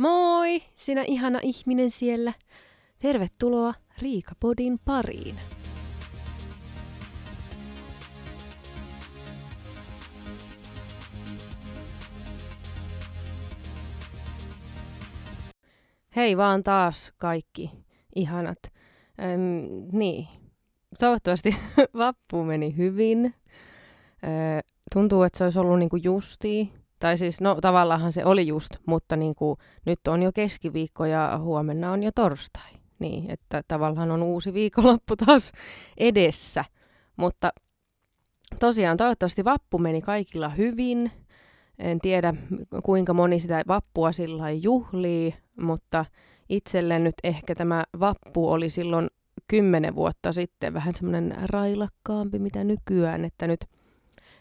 Moi, sinä ihana ihminen siellä. Tervetuloa Riikapodin pariin. Hei vaan taas kaikki ihanat. Öm, niin, toivottavasti vappu meni hyvin. Ö, tuntuu, että se olisi ollut niinku justiin tai siis, no tavallaan se oli just, mutta niin kuin, nyt on jo keskiviikko ja huomenna on jo torstai. Niin, että tavallaan on uusi viikonloppu taas edessä. Mutta tosiaan toivottavasti vappu meni kaikilla hyvin. En tiedä kuinka moni sitä vappua sillä juhlii, mutta itselle nyt ehkä tämä vappu oli silloin kymmenen vuotta sitten vähän semmoinen railakkaampi mitä nykyään, että nyt –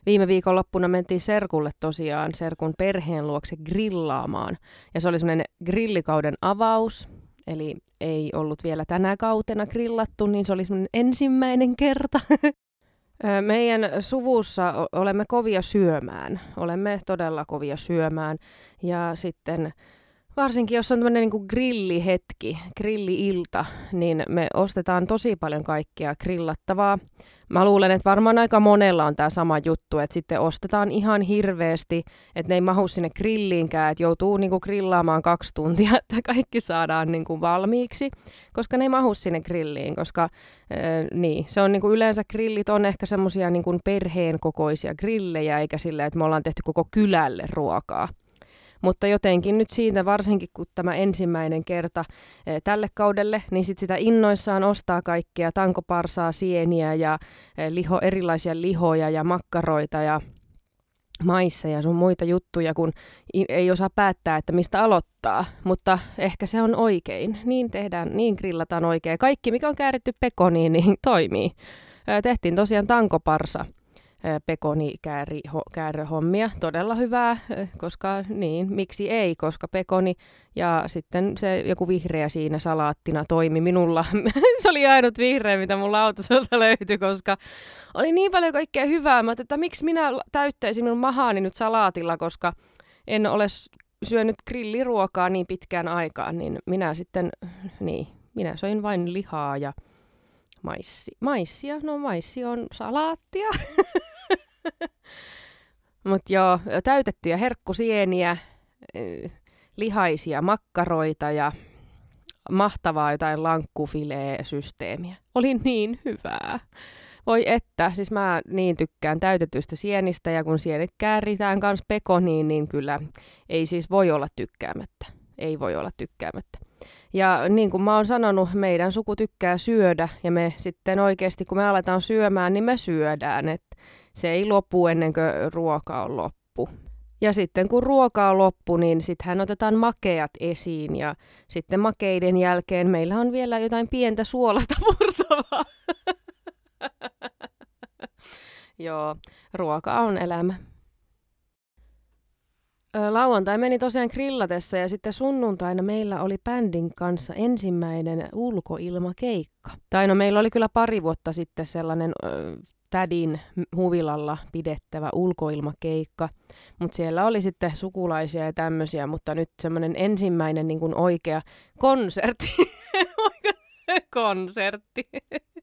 viime viikon loppuna mentiin Serkulle tosiaan Serkun perheen luokse grillaamaan. Ja se oli semmoinen grillikauden avaus, eli ei ollut vielä tänä kautena grillattu, niin se oli semmoinen ensimmäinen kerta. Meidän suvussa olemme kovia syömään. Olemme todella kovia syömään. Ja sitten varsinkin jos on tämmöinen niin grillihetki, grilliilta, niin me ostetaan tosi paljon kaikkea grillattavaa. Mä luulen, että varmaan aika monella on tämä sama juttu, että sitten ostetaan ihan hirveästi, että ne ei mahu sinne grilliinkään, että joutuu niinku grillaamaan kaksi tuntia, että kaikki saadaan niinku valmiiksi, koska ne ei mahu sinne grilliin, koska äh, niin, se on niinku yleensä grillit on ehkä semmoisia niinku perheen kokoisia grillejä, eikä sillä, että me ollaan tehty koko kylälle ruokaa. Mutta jotenkin nyt siitä, varsinkin kun tämä ensimmäinen kerta e, tälle kaudelle, niin sit sitä innoissaan ostaa kaikkea tankoparsaa, sieniä ja e, liho, erilaisia lihoja ja makkaroita ja maissa ja sun muita juttuja, kun ei osaa päättää, että mistä aloittaa. Mutta ehkä se on oikein. Niin tehdään, niin grillataan oikein. Kaikki, mikä on kääritty pekoniin, niin toimii. Tehtiin tosiaan tankoparsa pekonikääröhommia. Todella hyvää, koska niin, miksi ei, koska pekoni ja sitten se joku vihreä siinä salaattina toimi minulla. se oli ainut vihreä, mitä mun lautaselta löytyi, koska oli niin paljon kaikkea hyvää. Mä että miksi minä täyttäisin minun mahaani nyt salaatilla, koska en ole syönyt grilliruokaa niin pitkään aikaan, niin minä sitten, niin, minä söin vain lihaa ja maissi, maissia. No maissi on salaattia. Mutta joo, täytettyjä herkkusieniä, lihaisia makkaroita ja mahtavaa jotain lankkufilee-systeemiä. Oli niin hyvää. Voi että, siis mä niin tykkään täytetystä sienistä ja kun sienet kääritään kans pekoniin, niin kyllä ei siis voi olla tykkäämättä. Ei voi olla tykkäämättä. Ja niin kuin mä oon sanonut, meidän suku tykkää syödä ja me sitten oikeasti kun me aletaan syömään, niin me syödään. Et se ei lopu ennen kuin ruoka on loppu. Ja sitten kun ruoka on loppu, niin sittenhän otetaan makeat esiin ja sitten makeiden jälkeen meillä on vielä jotain pientä suolasta purtavaa. Joo, ruoka on elämä. Lauantai meni tosiaan grillatessa ja sitten sunnuntaina meillä oli bändin kanssa ensimmäinen ulkoilmakeikka. Tai no meillä oli kyllä pari vuotta sitten sellainen tädin huvilalla pidettävä ulkoilmakeikka, mutta siellä oli sitten sukulaisia ja tämmöisiä, mutta nyt semmoinen ensimmäinen niin kuin oikea konsertti. konsertti.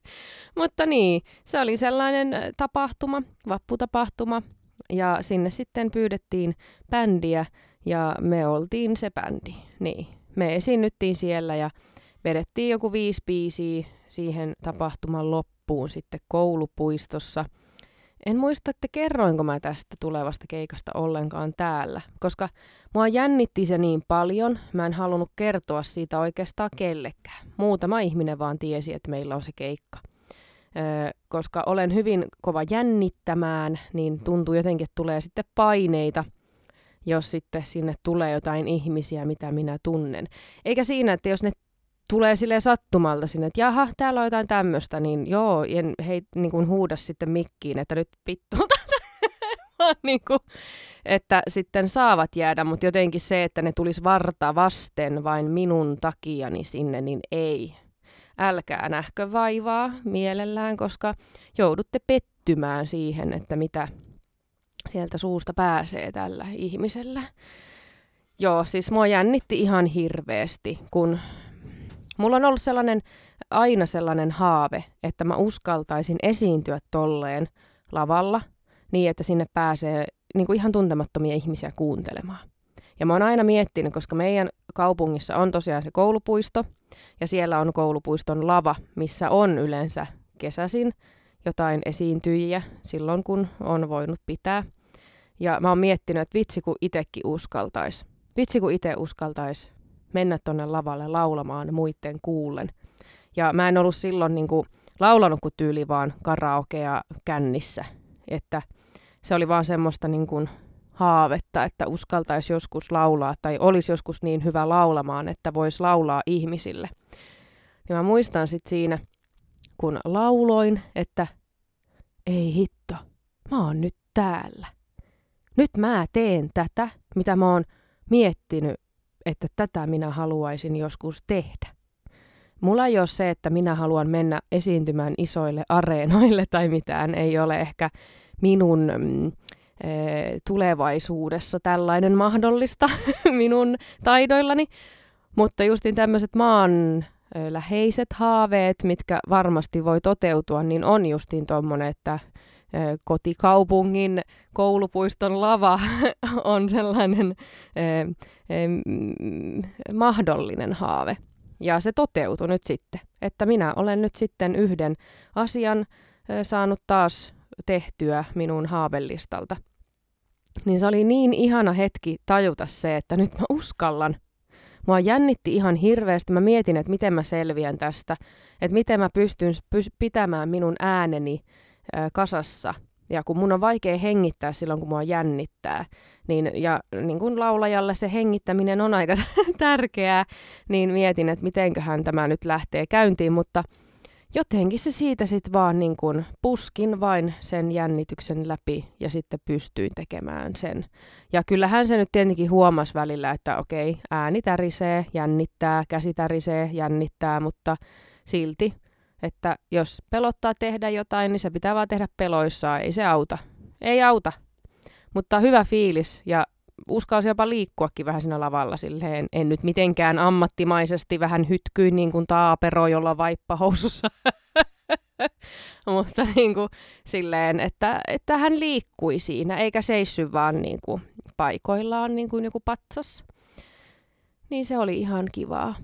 mutta niin, se oli sellainen tapahtuma, vapputapahtuma, ja sinne sitten pyydettiin bändiä ja me oltiin se bändi. Niin, me esiinnyttiin siellä ja vedettiin joku viisi biisiä siihen tapahtuman loppuun sitten koulupuistossa. En muista, että kerroinko mä tästä tulevasta keikasta ollenkaan täällä, koska mua jännitti se niin paljon, mä en halunnut kertoa siitä oikeastaan kellekään. Muutama ihminen vaan tiesi, että meillä on se keikka koska olen hyvin kova jännittämään, niin tuntuu jotenkin, että tulee sitten paineita, jos sitten sinne tulee jotain ihmisiä, mitä minä tunnen. Eikä siinä, että jos ne tulee sille sattumalta sinne, että jaha, täällä on jotain tämmöistä, niin joo, en hei, niin kuin huuda sitten mikkiin, että nyt pittu niin kuin, että sitten saavat jäädä, mutta jotenkin se, että ne tulisi varta vasten vain minun takiani sinne, niin ei älkää nähkö vaivaa mielellään, koska joudutte pettymään siihen, että mitä sieltä suusta pääsee tällä ihmisellä. Joo, siis mua jännitti ihan hirveästi, kun mulla on ollut sellainen, aina sellainen haave, että mä uskaltaisin esiintyä tolleen lavalla niin, että sinne pääsee niin kuin ihan tuntemattomia ihmisiä kuuntelemaan. Ja mä oon aina miettinyt, koska meidän kaupungissa on tosiaan se koulupuisto, ja siellä on koulupuiston lava, missä on yleensä kesäsin jotain esiintyjiä silloin, kun on voinut pitää. Ja mä oon miettinyt, että vitsi kun itekin uskaltais. Vitsi kun itse uskaltais mennä tonne lavalle laulamaan muiden kuullen. Ja mä en ollut silloin niin kuin laulanut kuin tyyli vaan karaokea kännissä. Että se oli vaan semmoista niin kuin haavetta, että uskaltaisi joskus laulaa tai olisi joskus niin hyvä laulamaan, että voisi laulaa ihmisille. Ja mä muistan sitten siinä, kun lauloin, että ei hitto, mä oon nyt täällä. Nyt mä teen tätä, mitä mä oon miettinyt, että tätä minä haluaisin joskus tehdä. Mulla ei ole se, että minä haluan mennä esiintymään isoille areenoille tai mitään. Ei ole ehkä minun mm, e, tulevaisuudessa tällainen mahdollista minun taidoillani. Mutta justin tämmöiset maan läheiset haaveet, mitkä varmasti voi toteutua, niin on justiin tuommoinen, että kotikaupungin koulupuiston lava on sellainen mahdollinen haave. Ja se toteutui nyt sitten, että minä olen nyt sitten yhden asian saanut taas tehtyä minun haavelistalta. Niin se oli niin ihana hetki tajuta se, että nyt mä uskallan Mua jännitti ihan hirveästi. Mä mietin, että miten mä selviän tästä, että miten mä pystyn pys- pitämään minun ääneni kasassa. Ja kun mun on vaikea hengittää silloin, kun mua jännittää, niin, ja niin kun laulajalle se hengittäminen on aika tärkeää, niin mietin, että mitenköhän tämä nyt lähtee käyntiin, mutta – jotenkin se siitä sitten vaan niin kuin puskin vain sen jännityksen läpi ja sitten pystyin tekemään sen. Ja kyllähän se nyt tietenkin huomasi välillä, että okei, ääni tärisee, jännittää, käsi tärisee, jännittää, mutta silti, että jos pelottaa tehdä jotain, niin se pitää vaan tehdä peloissaan, ei se auta. Ei auta. Mutta hyvä fiilis ja uskalsi jopa liikkuakin vähän siinä lavalla silleen, en nyt mitenkään ammattimaisesti vähän hytkyin niin kuin taapero, jolla vaippa housussa. Mutta niin kuin, silleen, että, että hän liikkui siinä, eikä seissy vaan niin kuin, paikoillaan niin kuin joku patsas. Niin se oli ihan kivaa.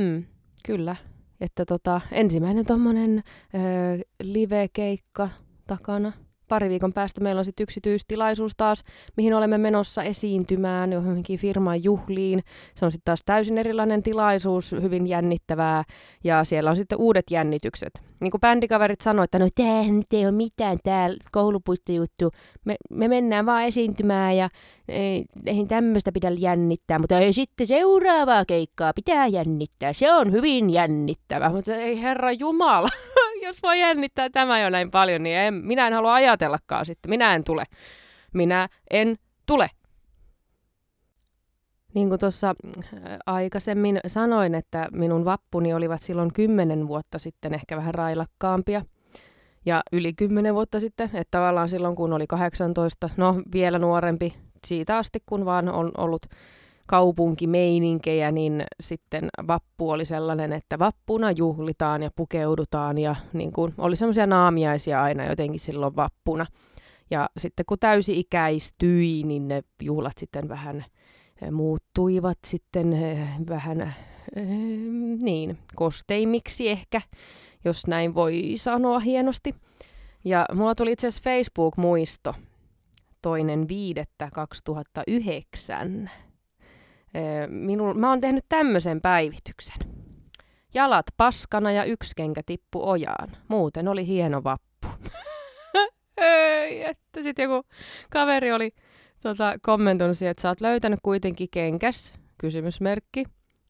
Hmm, kyllä. Että tota, ensimmäinen tommonen live-keikka takana pari viikon päästä meillä on sitten yksityistilaisuus taas, mihin olemme menossa esiintymään johonkin firman juhliin. Se on sitten taas täysin erilainen tilaisuus, hyvin jännittävää ja siellä on sitten uudet jännitykset. Niin kuin bändikaverit sanoivat, että no tämähän nyt ei ole mitään täällä koulupuistojuttu. Me, me mennään vaan esiintymään ja ei, eihän tämmöistä pidä jännittää, mutta ei sitten seuraavaa keikkaa pitää jännittää. Se on hyvin jännittävä, mutta ei herra Jumala. Jos voi jännittää tämä jo näin paljon, niin en, minä en halua ajatellakaan sitten. Minä en tule. Minä en tule. Niin kuin tuossa äh, aikaisemmin sanoin, että minun vappuni olivat silloin kymmenen vuotta sitten ehkä vähän railakkaampia. Ja yli kymmenen vuotta sitten, että tavallaan silloin kun oli 18, no vielä nuorempi siitä asti, kun vaan on ollut kaupunkimeininkejä, niin sitten vappu oli sellainen, että vappuna juhlitaan ja pukeudutaan ja niin kuin, oli semmoisia naamiaisia aina jotenkin silloin vappuna. Ja sitten kun täysi-ikäistyi, niin ne juhlat sitten vähän eh, muuttuivat sitten eh, vähän äh, niin, kosteimmiksi ehkä, jos näin voi sanoa hienosti. Ja mulla tuli itse asiassa Facebook-muisto toinen viidettä 2009 Minu, mä oon tehnyt tämmöisen päivityksen. Jalat paskana ja yksi kenkä tippu ojaan. Muuten oli hieno vappu. Ei, että sitten joku kaveri oli tota, kommentoinut siihen, että sä oot löytänyt kuitenkin kenkäs, kysymysmerkki.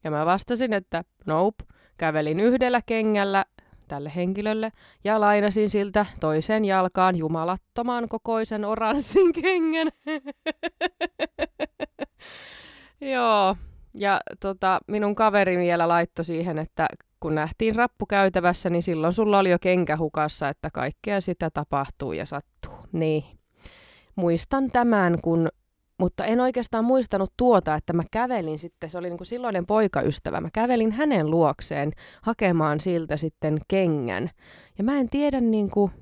Ja mä vastasin, että nope, kävelin yhdellä kengällä tälle henkilölle ja lainasin siltä toisen jalkaan jumalattoman kokoisen oranssin kengän. Joo, ja tota, minun kaveri vielä laittoi siihen, että kun nähtiin rappukäytävässä, niin silloin sulla oli jo kenkä hukassa, että kaikkea sitä tapahtuu ja sattuu. Niin, muistan tämän, kun mutta en oikeastaan muistanut tuota, että mä kävelin sitten, se oli niin kuin silloinen poikaystävä, mä kävelin hänen luokseen hakemaan siltä sitten kengän. Ja mä en tiedä niin kuin,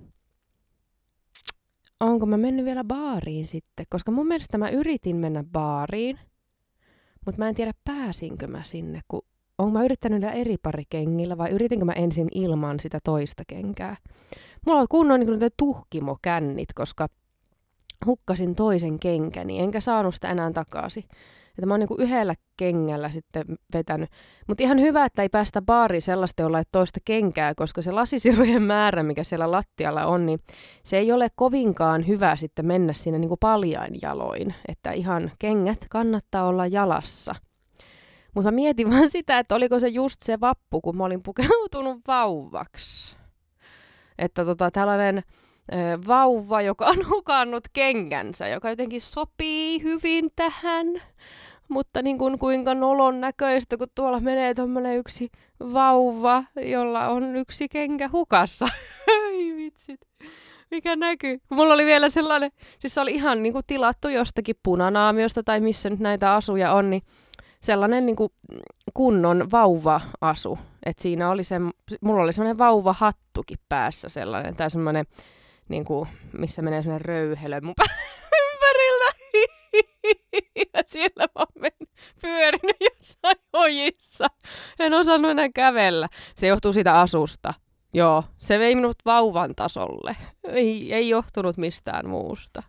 onko mä mennyt vielä baariin sitten, koska mun mielestä mä yritin mennä baariin, mutta mä en tiedä pääsinkö mä sinne, kun onko mä yrittänyt eri pari kengillä vai yritinkö mä ensin ilman sitä toista kenkää. Mulla oli kunnon niin tuhkimokännit, koska hukkasin toisen kenkäni, enkä saanut sitä enää takaisin. Että mä oon niin yhdellä kengällä sitten vetänyt. Mutta ihan hyvä, että ei päästä baariin sellaista, jolla ei toista kenkää, koska se lasisirujen määrä, mikä siellä lattialla on, niin se ei ole kovinkaan hyvä sitten mennä sinne niin paljain jaloin. Että ihan kengät kannattaa olla jalassa. Mutta mä mietin vaan sitä, että oliko se just se vappu, kun mä olin pukeutunut vauvaksi. Että tota, tällainen vauva, joka on hukannut kengänsä, joka jotenkin sopii hyvin tähän. Mutta niin kuin, kuinka nolon näköistä, kun tuolla menee tuommoinen yksi vauva, jolla on yksi kenkä hukassa. Ai vitsit. Mikä näkyy? Mulla oli vielä sellainen, siis se oli ihan niin kuin tilattu jostakin punanaamiosta tai missä nyt näitä asuja on, niin sellainen niin kuin kunnon vauva-asu. Et siinä oli se, mulla oli semmoinen vauvahattukin päässä sellainen, tai semmoinen niin kuin, missä menee sellainen röyhelö mun. ja siellä mä oon pyörinyt jossain ojissa. En osannut enää kävellä. Se johtuu siitä asusta. Joo, se vei minut vauvan tasolle. Ei, ei johtunut mistään muusta.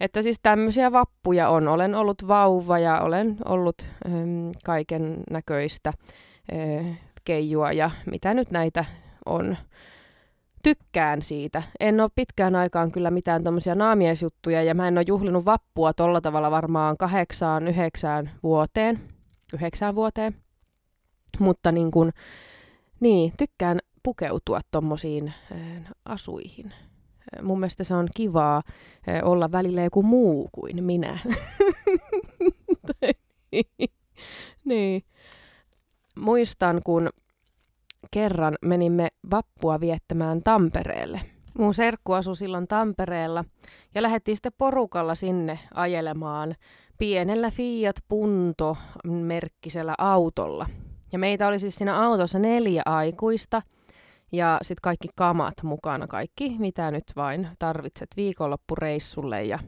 Että siis tämmöisiä vappuja on. Olen ollut vauva ja olen ollut ähm, kaiken näköistä äh, keijua ja mitä nyt näitä on tykkään siitä. En ole pitkään aikaan kyllä mitään tuommoisia naamiesjuttuja ja mä en ole juhlinut vappua tolla tavalla varmaan kahdeksaan, yhdeksään vuoteen. Yhdeksään vuoteen. Mutta niin kun, niin, tykkään pukeutua tuommoisiin äh, asuihin. Mun mielestä se on kivaa äh, olla välillä joku muu kuin minä. niin. Muistan, kun kerran menimme vappua viettämään Tampereelle. Mun serkku asui silloin Tampereella ja lähdettiin sitten porukalla sinne ajelemaan pienellä Fiat Punto-merkkisellä autolla. Ja meitä oli siis siinä autossa neljä aikuista ja sitten kaikki kamat mukana, kaikki mitä nyt vain tarvitset viikonloppureissulle ja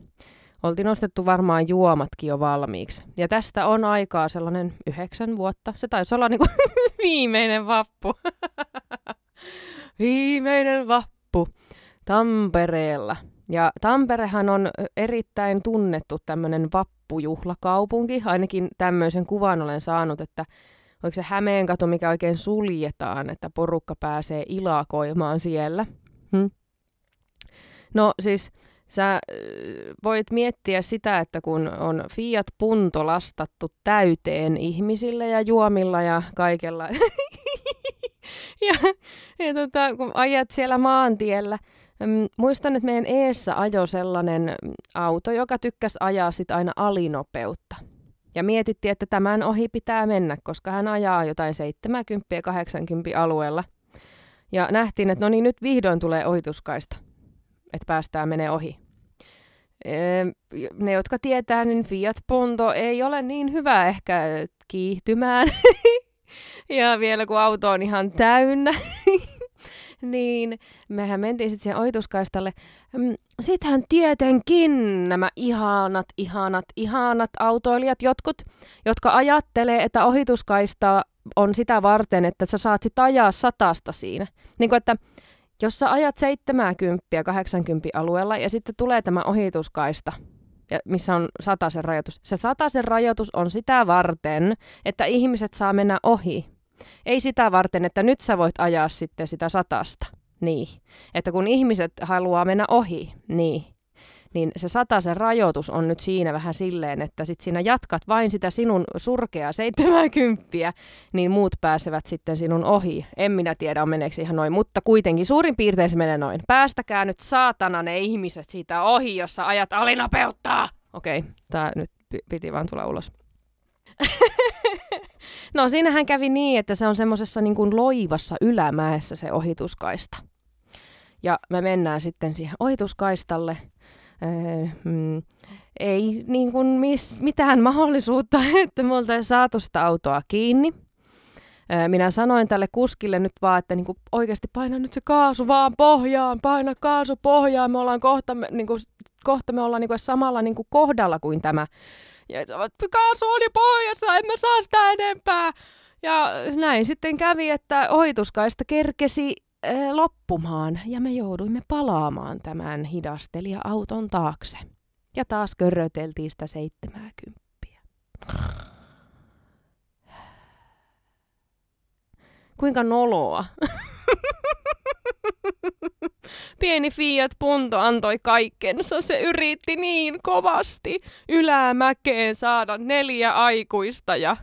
oltiin nostettu varmaan juomatkin jo valmiiksi. Ja tästä on aikaa sellainen yhdeksän vuotta. Se taisi olla niinku viimeinen vappu. viimeinen vappu Tampereella. Ja Tamperehan on erittäin tunnettu tämmöinen vappujuhlakaupunki. Ainakin tämmöisen kuvan olen saanut, että oliko se Hämeenkatu, mikä oikein suljetaan, että porukka pääsee ilakoimaan siellä. Hm? No siis Sä äh, voit miettiä sitä, että kun on Fiat Punto lastattu täyteen ihmisillä ja juomilla ja kaikella, ja, ja tota, kun ajat siellä maantiellä, mm, muistan, että meidän eessä ajo sellainen auto, joka tykkäsi ajaa sit aina alinopeutta. Ja mietittiin, että tämän ohi pitää mennä, koska hän ajaa jotain 70-80 alueella. Ja nähtiin, että no niin, nyt vihdoin tulee ohituskaista että päästään menee ohi. Ne, jotka tietää, niin Fiat Punto ei ole niin hyvä ehkä kiihtymään. ja vielä kun auto on ihan täynnä, niin mehän mentiin sitten siihen ohituskaistalle. Mm, Sittenhän tietenkin nämä ihanat, ihanat, ihanat autoilijat, jotkut, jotka ajattelee, että ohituskaista on sitä varten, että sä saat sit ajaa satasta siinä. Niin kuin, että jos sä ajat 70 80 alueella ja sitten tulee tämä ohituskaista, ja missä on sataisen rajoitus. Se sataisen rajoitus on sitä varten, että ihmiset saa mennä ohi. Ei sitä varten, että nyt sä voit ajaa sitten sitä satasta. Niin. Että kun ihmiset haluaa mennä ohi, niin niin se sataisen rajoitus on nyt siinä vähän silleen, että sit siinä jatkat vain sitä sinun surkeaa 70, niin muut pääsevät sitten sinun ohi. En minä tiedä, meneekö ihan noin, mutta kuitenkin suurin piirtein se menee noin. Päästäkää nyt saatana ne ihmiset siitä ohi, jossa ajat alinopeuttaa. Okei, okay, tämä nyt piti vaan tulla ulos. no siinähän kävi niin, että se on semmoisessa niin kuin loivassa ylämäessä se ohituskaista. Ja me mennään sitten siihen ohituskaistalle – mm, ei niin kuin mis, mitään mahdollisuutta, että me oltaisiin saatu sitä autoa kiinni. Minä sanoin tälle kuskille nyt vaan, että niin kuin oikeasti paina nyt se kaasu vaan pohjaan, paina kaasu pohjaan, me ollaan kohta, me, niin kuin, kohta me ollaan niin kuin samalla niin kuin kohdalla kuin tämä. Ja kaasu oli pohjassa, emme saa sitä enempää. Ja näin sitten kävi, että ohituskaista kerkesi loppumaan ja me jouduimme palaamaan tämän hidastelija-auton taakse. Ja taas körröteltiin sitä 70. Kuinka noloa. Pieni Fiat Punto antoi kaikkensa. Se yritti niin kovasti ylämäkeen saada neljä aikuista ja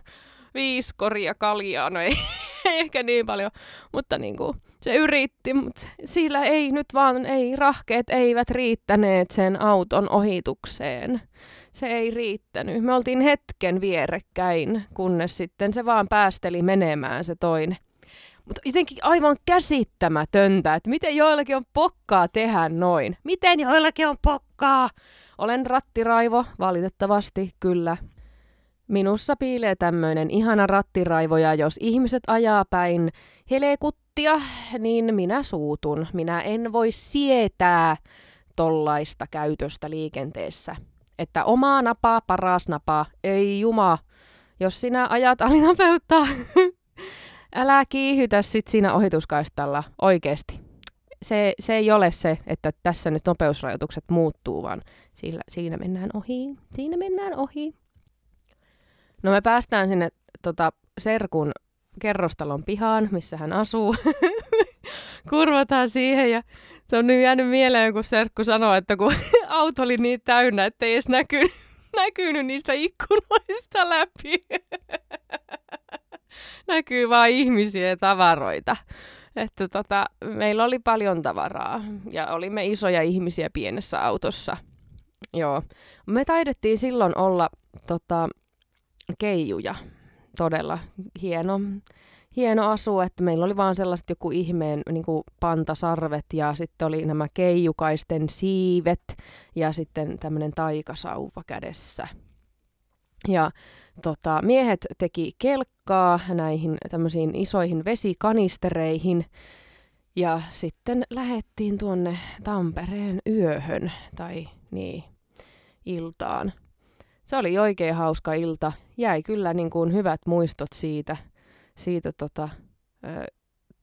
viisi koria kaljaa. No ei, ei ehkä niin paljon, mutta niin kuin, se yritti, mutta sillä ei nyt vaan, ei rahkeet eivät riittäneet sen auton ohitukseen. Se ei riittänyt. Me oltiin hetken vierekkäin, kunnes sitten se vaan päästeli menemään se toinen. Mutta jotenkin aivan käsittämätöntä, että miten joillakin on pokkaa tehdä noin. Miten joillakin on pokkaa? Olen rattiraivo, valitettavasti, kyllä. Minussa piilee tämmöinen ihana rattiraivo, ja jos ihmiset ajaa päin helekuttia, niin minä suutun. Minä en voi sietää tollaista käytöstä liikenteessä. Että omaa napaa, paras napaa, ei juma. Jos sinä ajat alinopeuttaa, älä kiihytä sit siinä ohituskaistalla oikeesti. Se, se ei ole se, että tässä nyt nopeusrajoitukset muuttuu, vaan sillä, siinä mennään ohi. Siinä mennään ohi. No me päästään sinne tota, Serkun kerrostalon pihaan, missä hän asuu. Kurvataan siihen ja se on nyt jäänyt mieleen, kun Serkku sanoi, että kun auto oli niin täynnä, että ei edes näkynyt, näkynyt niistä ikkunoista läpi. Näkyy vain ihmisiä ja tavaroita. Että tota, meillä oli paljon tavaraa ja olimme isoja ihmisiä pienessä autossa. Joo. Me taidettiin silloin olla tota, keijuja. Todella hieno, hieno asu, että meillä oli vaan sellaiset joku ihmeen niin kuin pantasarvet ja sitten oli nämä keijukaisten siivet ja sitten tämmöinen taikasauva kädessä. Ja tota, miehet teki kelkkaa näihin tämmöisiin isoihin vesikanistereihin ja sitten lähettiin tuonne Tampereen yöhön tai niin, iltaan. Se oli oikein hauska ilta. Jäi kyllä niin kuin hyvät muistot siitä, siitä tota, ö,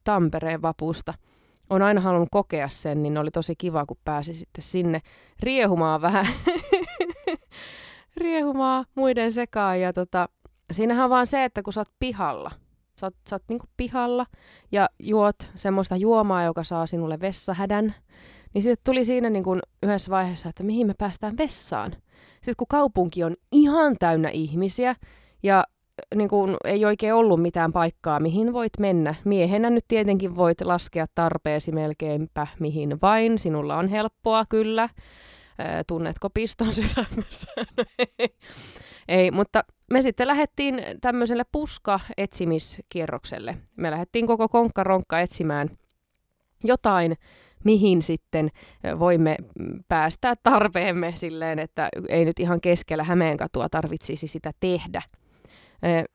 Tampereen vapusta. On aina halunnut kokea sen, niin oli tosi kiva, kun pääsi sitten sinne riehumaan vähän riehumaan muiden sekaan. Ja tota, siinähän on vaan se, että kun sä oot pihalla, sä oot, sä oot niinku pihalla ja juot semmoista juomaa, joka saa sinulle vessahädän, niin sitten tuli siinä niinku yhdessä vaiheessa, että mihin me päästään vessaan. Sitten kun kaupunki on ihan täynnä ihmisiä ja niin kuin, ei oikein ollut mitään paikkaa, mihin voit mennä. Miehenä nyt tietenkin voit laskea tarpeesi melkeinpä mihin vain. Sinulla on helppoa kyllä tunnetko piston sydämessä? No ei. ei, mutta me sitten lähdettiin tämmöiselle puska-etsimiskierrokselle. Me lähdettiin koko konkkaronkka etsimään jotain, mihin sitten voimme päästää tarpeemme silleen, että ei nyt ihan keskellä Hämeenkatua tarvitsisi sitä tehdä.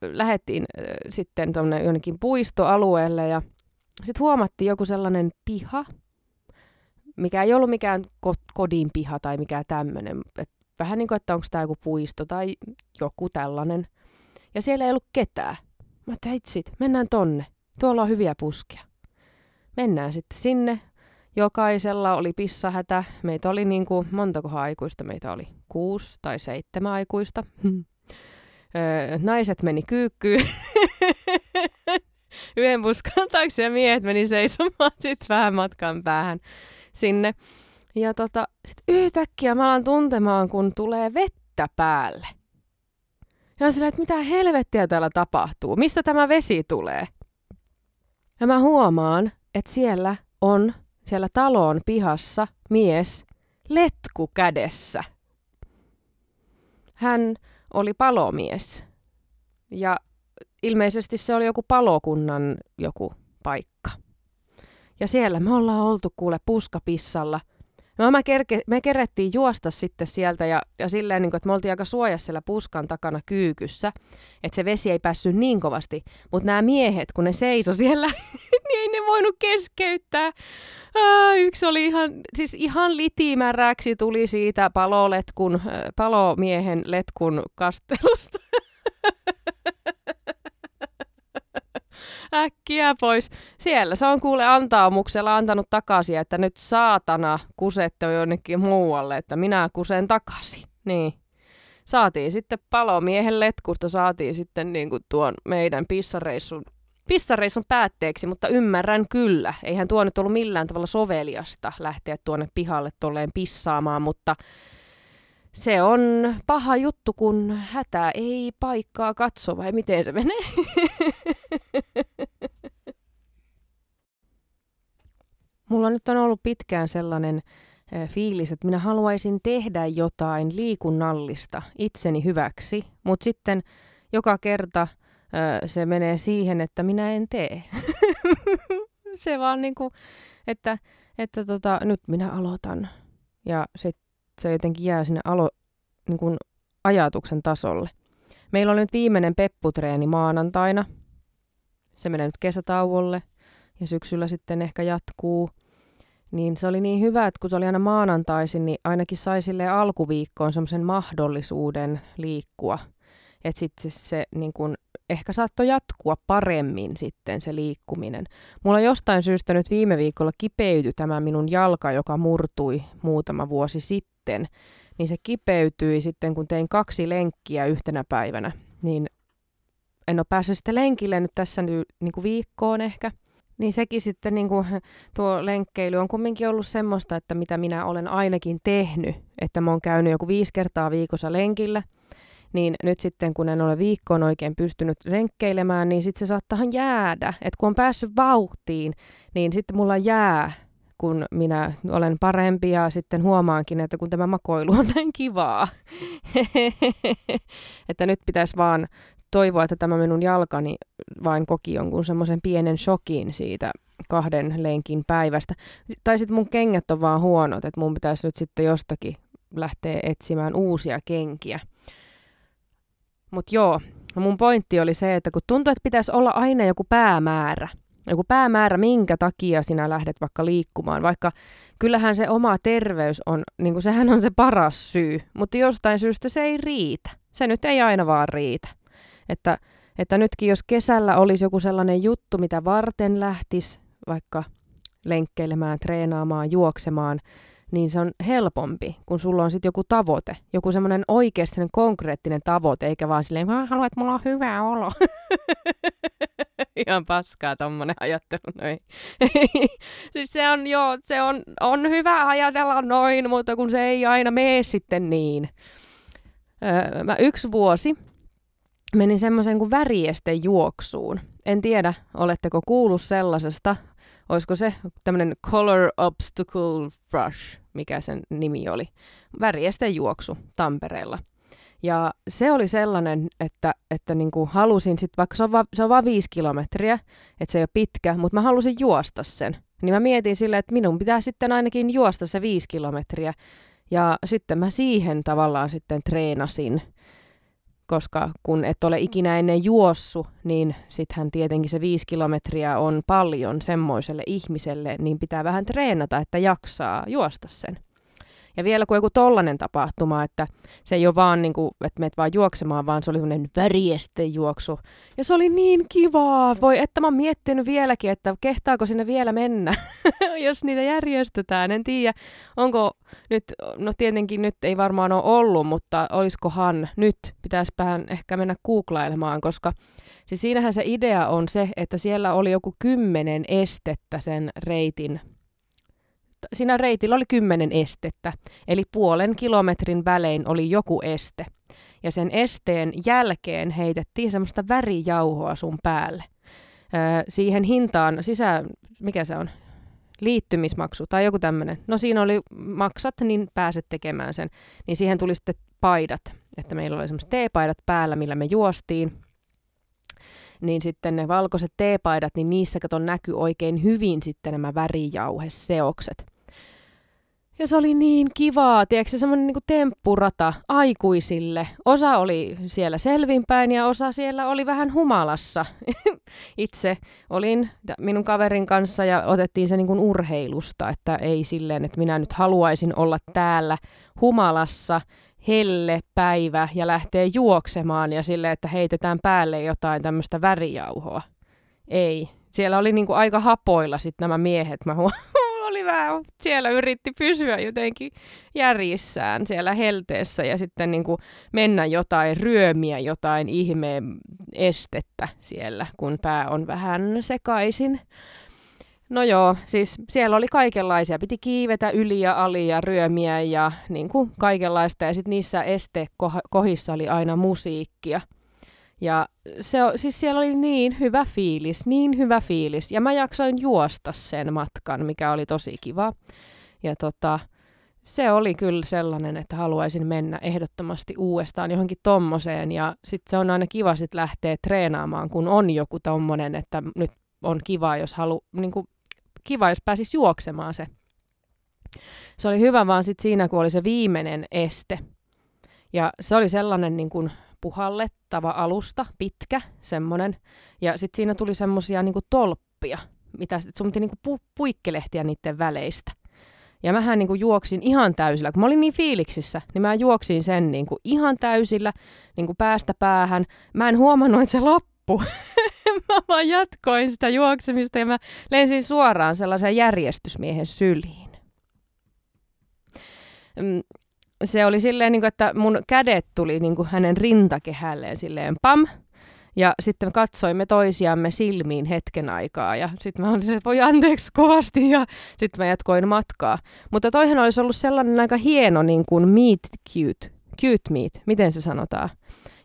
Lähettiin sitten tuonne jonnekin puistoalueelle ja sitten huomattiin joku sellainen piha, mikä ei ollut mikään ko- kodin piha tai mikään tämmöinen. Vähän niin kuin, että onko tämä joku puisto tai joku tällainen. Ja siellä ei ollut ketään. Mä teitsit, mennään tonne. Tuolla on hyviä puskia. Mennään sitten sinne. Jokaisella oli pissahätä. Meitä oli niin kuin, montako aikuista meitä oli? Kuusi tai seitsemän aikuista. Öö, naiset meni kyykkyyn. Yhden puskan taakse ja miehet meni seisomaan sitten vähän matkan päähän sinne. Ja tota, sit yhtäkkiä mä alan tuntemaan, kun tulee vettä päälle. Ja sillä, että mitä helvettiä täällä tapahtuu? Mistä tämä vesi tulee? Ja mä huomaan, että siellä on, siellä talon pihassa mies letku kädessä. Hän oli palomies. Ja ilmeisesti se oli joku palokunnan joku paikka. Ja siellä me ollaan oltu kuule puskapissalla No mä kerke, me kerettiin juosta sitten sieltä ja, ja silleen, niin kuin, että me oltiin aika suojassa siellä puskan takana kyykyssä, että se vesi ei päässyt niin kovasti. Mutta nämä miehet, kun ne seiso siellä, niin ei ne voinut keskeyttää. Ää, yksi oli ihan, siis ihan litimäräksi tuli siitä paloletkun, palomiehen letkun kastelusta. äkkiä pois. Siellä se on kuule antaumuksella antanut takaisin, että nyt saatana kusette jonnekin muualle, että minä kusen takaisin. Niin. Saatiin sitten palomiehen letkusta, saatiin sitten niin kuin tuon meidän pissareissun, pissareissun päätteeksi, mutta ymmärrän kyllä. Eihän tuo nyt ollut millään tavalla soveliasta lähteä tuonne pihalle tolleen pissaamaan, mutta se on paha juttu, kun hätä ei paikkaa katso, vai miten se menee? Mulla nyt on ollut pitkään sellainen fiilis, että minä haluaisin tehdä jotain liikunnallista itseni hyväksi, mutta sitten joka kerta se menee siihen, että minä en tee. se vaan niinku, että, että tota, nyt minä aloitan. Ja sitten se jotenkin jää sinne alo, niin kuin ajatuksen tasolle. Meillä oli nyt viimeinen pepputreeni maanantaina. Se menee nyt kesätauolle ja syksyllä sitten ehkä jatkuu. Niin se oli niin hyvä, että kun se oli aina maanantaisin, niin ainakin sai sille alkuviikkoon semmoisen mahdollisuuden liikkua. Että sitten se, se niin kun, ehkä saattoi jatkua paremmin sitten se liikkuminen. Mulla jostain syystä nyt viime viikolla kipeytyi tämä minun jalka, joka murtui muutama vuosi sitten niin se kipeytyi sitten, kun tein kaksi lenkkiä yhtenä päivänä. Niin en ole päässyt sitten lenkille nyt tässä nyt, niin kuin viikkoon ehkä. Niin sekin sitten niin kuin, tuo lenkkeily on kumminkin ollut semmoista, että mitä minä olen ainakin tehnyt. Että mä oon käynyt joku viisi kertaa viikossa lenkillä. Niin nyt sitten kun en ole viikkoon oikein pystynyt lenkkeilemään, niin sitten se saattaa jäädä. Että kun on päässyt vauhtiin, niin sitten mulla jää kun minä olen parempi ja sitten huomaankin, että kun tämä makoilu on näin kivaa, että nyt pitäisi vaan toivoa, että tämä minun jalkani vain koki jonkun semmoisen pienen shokin siitä kahden lenkin päivästä. Tai sitten mun kengät on vaan huonot, että mun pitäisi nyt sitten jostakin lähteä etsimään uusia kenkiä. Mutta joo, mun pointti oli se, että kun tuntuu, että pitäisi olla aina joku päämäärä – joku päämäärä, minkä takia sinä lähdet vaikka liikkumaan. Vaikka kyllähän se oma terveys on, niin kuin sehän on se paras syy, mutta jostain syystä se ei riitä. Se nyt ei aina vaan riitä. Että, että nytkin jos kesällä olisi joku sellainen juttu, mitä varten lähtis vaikka lenkkeilemään, treenaamaan, juoksemaan, niin se on helpompi, kun sulla on sitten joku tavoite, joku semmoinen oikeasti konkreettinen tavoite, eikä vaan silleen, mä haluan, että mulla on hyvä olo. Ihan paskaa tommonen ajattelu noin. siis se on, joo, se on, on hyvä ajatella noin, mutta kun se ei aina mene sitten niin. Öö, mä yksi vuosi menin semmoisen kuin väriesten juoksuun. En tiedä, oletteko kuullut sellaisesta olisiko se tämmöinen Color Obstacle Rush, mikä sen nimi oli, väriesten juoksu Tampereella. Ja se oli sellainen, että, että niin kuin halusin sitten, vaikka se on, va, se on vain viisi kilometriä, että se ei ole pitkä, mutta mä halusin juosta sen. Niin mä mietin silleen, että minun pitää sitten ainakin juosta se viisi kilometriä. Ja sitten mä siihen tavallaan sitten treenasin koska kun et ole ikinä ennen juossu, niin sittenhän tietenkin se viisi kilometriä on paljon semmoiselle ihmiselle, niin pitää vähän treenata, että jaksaa juosta sen. Ja vielä kun joku tollanen tapahtuma, että se ei ole vaan niin kuin, että meet vaan juoksemaan, vaan se oli semmoinen juoksu. Ja se oli niin kivaa. Voi, että mä oon miettinyt vieläkin, että kehtaako sinne vielä mennä, jos niitä järjestetään. En tiedä, onko nyt, no tietenkin nyt ei varmaan ole ollut, mutta olisikohan nyt, pitäisipähän ehkä mennä googlailemaan, koska siis siinähän se idea on se, että siellä oli joku kymmenen estettä sen reitin siinä reitillä oli kymmenen estettä, eli puolen kilometrin välein oli joku este. Ja sen esteen jälkeen heitettiin semmoista värijauhoa sun päälle. Öö, siihen hintaan sisään, mikä se on, liittymismaksu tai joku tämmöinen. No siinä oli maksat, niin pääset tekemään sen. Niin siihen tuli sitten paidat, että meillä oli semmoiset teepaidat päällä, millä me juostiin. Niin sitten ne valkoiset teepaidat, niin niissä katon näkyy oikein hyvin sitten nämä värijauheseokset. Ja se oli niin kivaa, tiedätkö se semmoinen niin temppurata aikuisille. Osa oli siellä selvinpäin ja osa siellä oli vähän humalassa. Itse olin minun kaverin kanssa ja otettiin se niin kuin urheilusta, että ei silleen, että minä nyt haluaisin olla täällä humalassa helle päivä ja lähtee juoksemaan ja sille, että heitetään päälle jotain tämmöistä värijauhoa. Ei. Siellä oli niinku aika hapoilla sitten nämä miehet. Mä oli vähän, siellä yritti pysyä jotenkin järjissään siellä helteessä ja sitten niin kuin mennä jotain, ryömiä jotain ihmeen estettä siellä, kun pää on vähän sekaisin. No joo, siis siellä oli kaikenlaisia. Piti kiivetä yli ja ali ja ryömiä ja niin kuin kaikenlaista. Ja sitten niissä estekohissa oli aina musiikkia. Ja se, siis siellä oli niin hyvä fiilis, niin hyvä fiilis. Ja mä jaksoin juosta sen matkan, mikä oli tosi kiva. Ja tota, se oli kyllä sellainen, että haluaisin mennä ehdottomasti uudestaan johonkin tommoseen. Ja sitten se on aina kiva sit lähteä treenaamaan, kun on joku tommonen, että nyt on kiva, jos halu, niin kuin, kiva, jos pääsisi juoksemaan se. Se oli hyvä vaan sit siinä, kun oli se viimeinen este. Ja se oli sellainen niin kuin puhallettava alusta, pitkä semmoinen. Ja sitten siinä tuli semmoisia niinku tolppia, mitä sun piti niinku pu- puikkelehtiä niiden väleistä. Ja mähän niinku juoksin ihan täysillä, kun mä olin niin fiiliksissä, niin mä juoksin sen niinku ihan täysillä niinku päästä päähän. Mä en huomannut, että se loppu. mä vaan jatkoin sitä juoksemista ja mä lensin suoraan sellaisen järjestysmiehen syliin. Mm, se oli silleen, niin kuin, että mun kädet tuli niin kuin hänen rintakehälleen silleen pam. Ja sitten katsoimme toisiamme silmiin hetken aikaa ja sitten mä olin että voi anteeksi kovasti ja sitten mä jatkoin matkaa. Mutta toihan olisi ollut sellainen aika hieno niin kuin meet cute, cute meet, miten se sanotaan?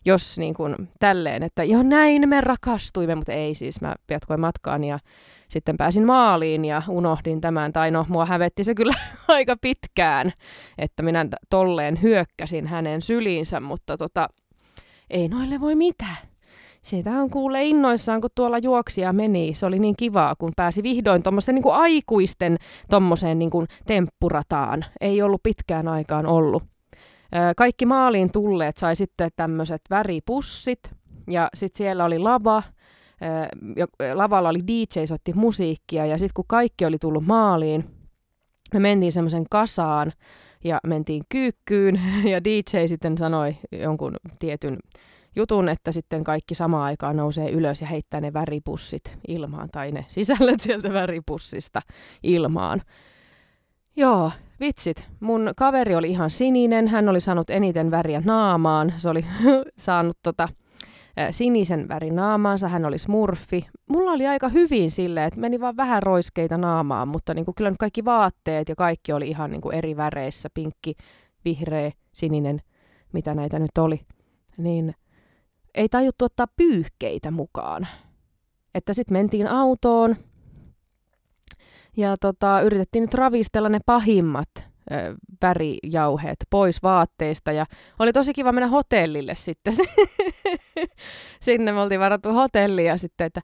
Jos niin kuin tälleen, että joo näin me rakastuimme, mutta ei siis, mä jatkoin matkaan ja sitten pääsin maaliin ja unohdin tämän. Tai no, mua hävetti se kyllä aika pitkään, että minä tolleen hyökkäsin hänen syliinsä, mutta tota, ei noille voi mitään. Siitä on kuule innoissaan, kun tuolla juoksia meni. Se oli niin kivaa, kun pääsi vihdoin tuommoisen niin aikuisten tommoseen niin kuin temppurataan. Ei ollut pitkään aikaan ollut. Kaikki maaliin tulleet sai sitten tämmöiset väripussit ja sitten siellä oli lava lavalla oli DJ, soitti musiikkia ja sitten kun kaikki oli tullut maaliin, me mentiin semmoisen kasaan ja mentiin kyykkyyn ja DJ sitten sanoi jonkun tietyn jutun, että sitten kaikki samaan aikaan nousee ylös ja heittää ne väripussit ilmaan tai ne sisällöt sieltä väripussista ilmaan. Joo, vitsit. Mun kaveri oli ihan sininen, hän oli saanut eniten väriä naamaan. Se oli saanut tota, sinisen värin naamaansa, hän oli smurfi. Mulla oli aika hyvin silleen, että meni vaan vähän roiskeita naamaan, mutta niin kuin kyllä nyt kaikki vaatteet ja kaikki oli ihan niin kuin eri väreissä, pinkki, vihreä, sininen, mitä näitä nyt oli. Niin ei tajuttu ottaa pyyhkeitä mukaan. Että sitten mentiin autoon ja tota, yritettiin nyt ravistella ne pahimmat värijauheet pois vaatteista ja oli tosi kiva mennä hotellille sitten. Sinne me oltiin varattu hotelli ja sitten, että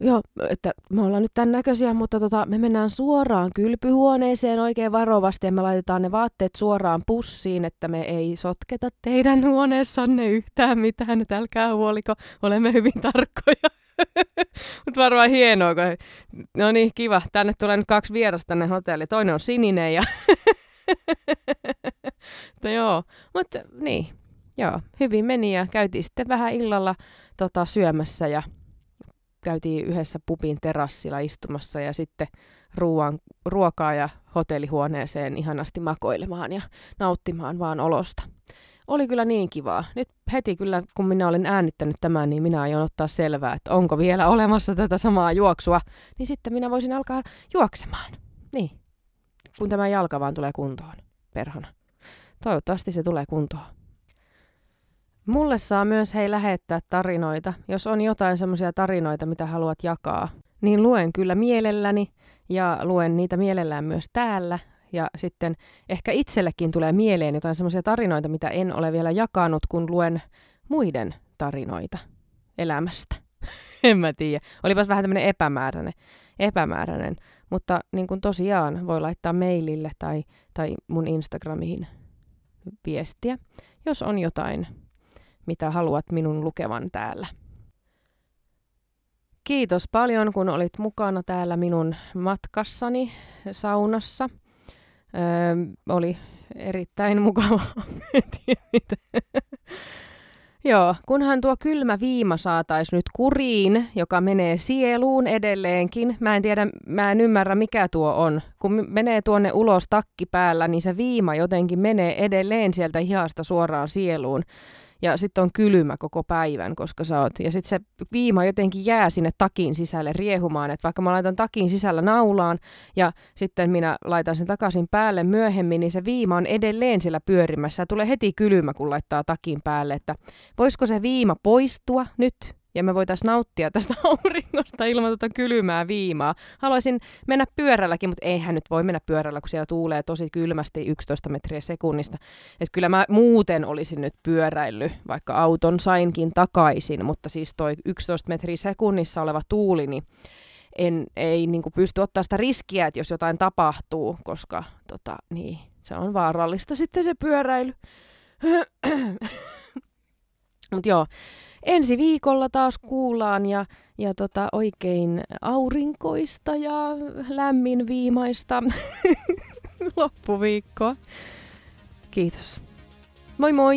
joo, että me ollaan nyt tämän näköisiä, mutta tota, me mennään suoraan kylpyhuoneeseen oikein varovasti ja me laitetaan ne vaatteet suoraan pussiin, että me ei sotketa teidän huoneessanne yhtään mitään, että älkää huoliko, olemme hyvin tarkkoja. Mutta varmaan hienoa, kun no niin, kiva. Tänne tulee nyt kaksi vierasta tänne hotelli. Toinen on sininen ja no joo, mutta niin, joo, hyvin meni ja käytiin sitten vähän illalla tota, syömässä ja käytiin yhdessä pupin terassilla istumassa ja sitten ruoan, ruokaa ja hotellihuoneeseen ihanasti makoilemaan ja nauttimaan vaan olosta. Oli kyllä niin kivaa. Nyt heti kyllä, kun minä olen äänittänyt tämän, niin minä aion ottaa selvää, että onko vielä olemassa tätä samaa juoksua, niin sitten minä voisin alkaa juoksemaan. Niin kun tämä jalka vaan tulee kuntoon, perhana. Toivottavasti se tulee kuntoon. Mulle saa myös hei lähettää tarinoita. Jos on jotain semmoisia tarinoita, mitä haluat jakaa, niin luen kyllä mielelläni ja luen niitä mielellään myös täällä. Ja sitten ehkä itsellekin tulee mieleen jotain semmoisia tarinoita, mitä en ole vielä jakanut, kun luen muiden tarinoita elämästä. en mä tiedä. Olipas vähän tämmöinen epämääräinen, epämääräinen Mutta niin kuin tosiaan voi laittaa mailille tai, tai mun Instagramiin viestiä, jos on jotain, mitä haluat minun lukevan täällä. Kiitos paljon, kun olit mukana täällä minun matkassani saunassa. Öö, oli erittäin mukava. Joo, kunhan tuo kylmä viima saataisiin nyt kuriin, joka menee sieluun edelleenkin. Mä en tiedä, mä en ymmärrä mikä tuo on. Kun menee tuonne ulos takki päällä, niin se viima jotenkin menee edelleen sieltä hihasta suoraan sieluun ja sitten on kylmä koko päivän, koska sä oot. Ja sitten se viima jotenkin jää sinne takin sisälle riehumaan, että vaikka mä laitan takin sisällä naulaan ja sitten minä laitan sen takaisin päälle myöhemmin, niin se viima on edelleen siellä pyörimässä ja tulee heti kylmä, kun laittaa takin päälle, että voisiko se viima poistua nyt ja me voitaisiin nauttia tästä auringosta ilman tuota kylmää viimaa. Haluaisin mennä pyörälläkin, mutta eihän nyt voi mennä pyörällä, kun siellä tuulee tosi kylmästi 11 metriä sekunnista. Et kyllä mä muuten olisin nyt pyöräillyt, vaikka auton sainkin takaisin, mutta siis toi 11 metriä sekunnissa oleva tuuli, niin en, ei niin pysty ottaa sitä riskiä, että jos jotain tapahtuu, koska tota, niin, se on vaarallista sitten se pyöräily. Mutta joo, ensi viikolla taas kuullaan ja, ja tota, oikein aurinkoista ja lämmin viimaista loppuviikkoa. Kiitos. Moi moi!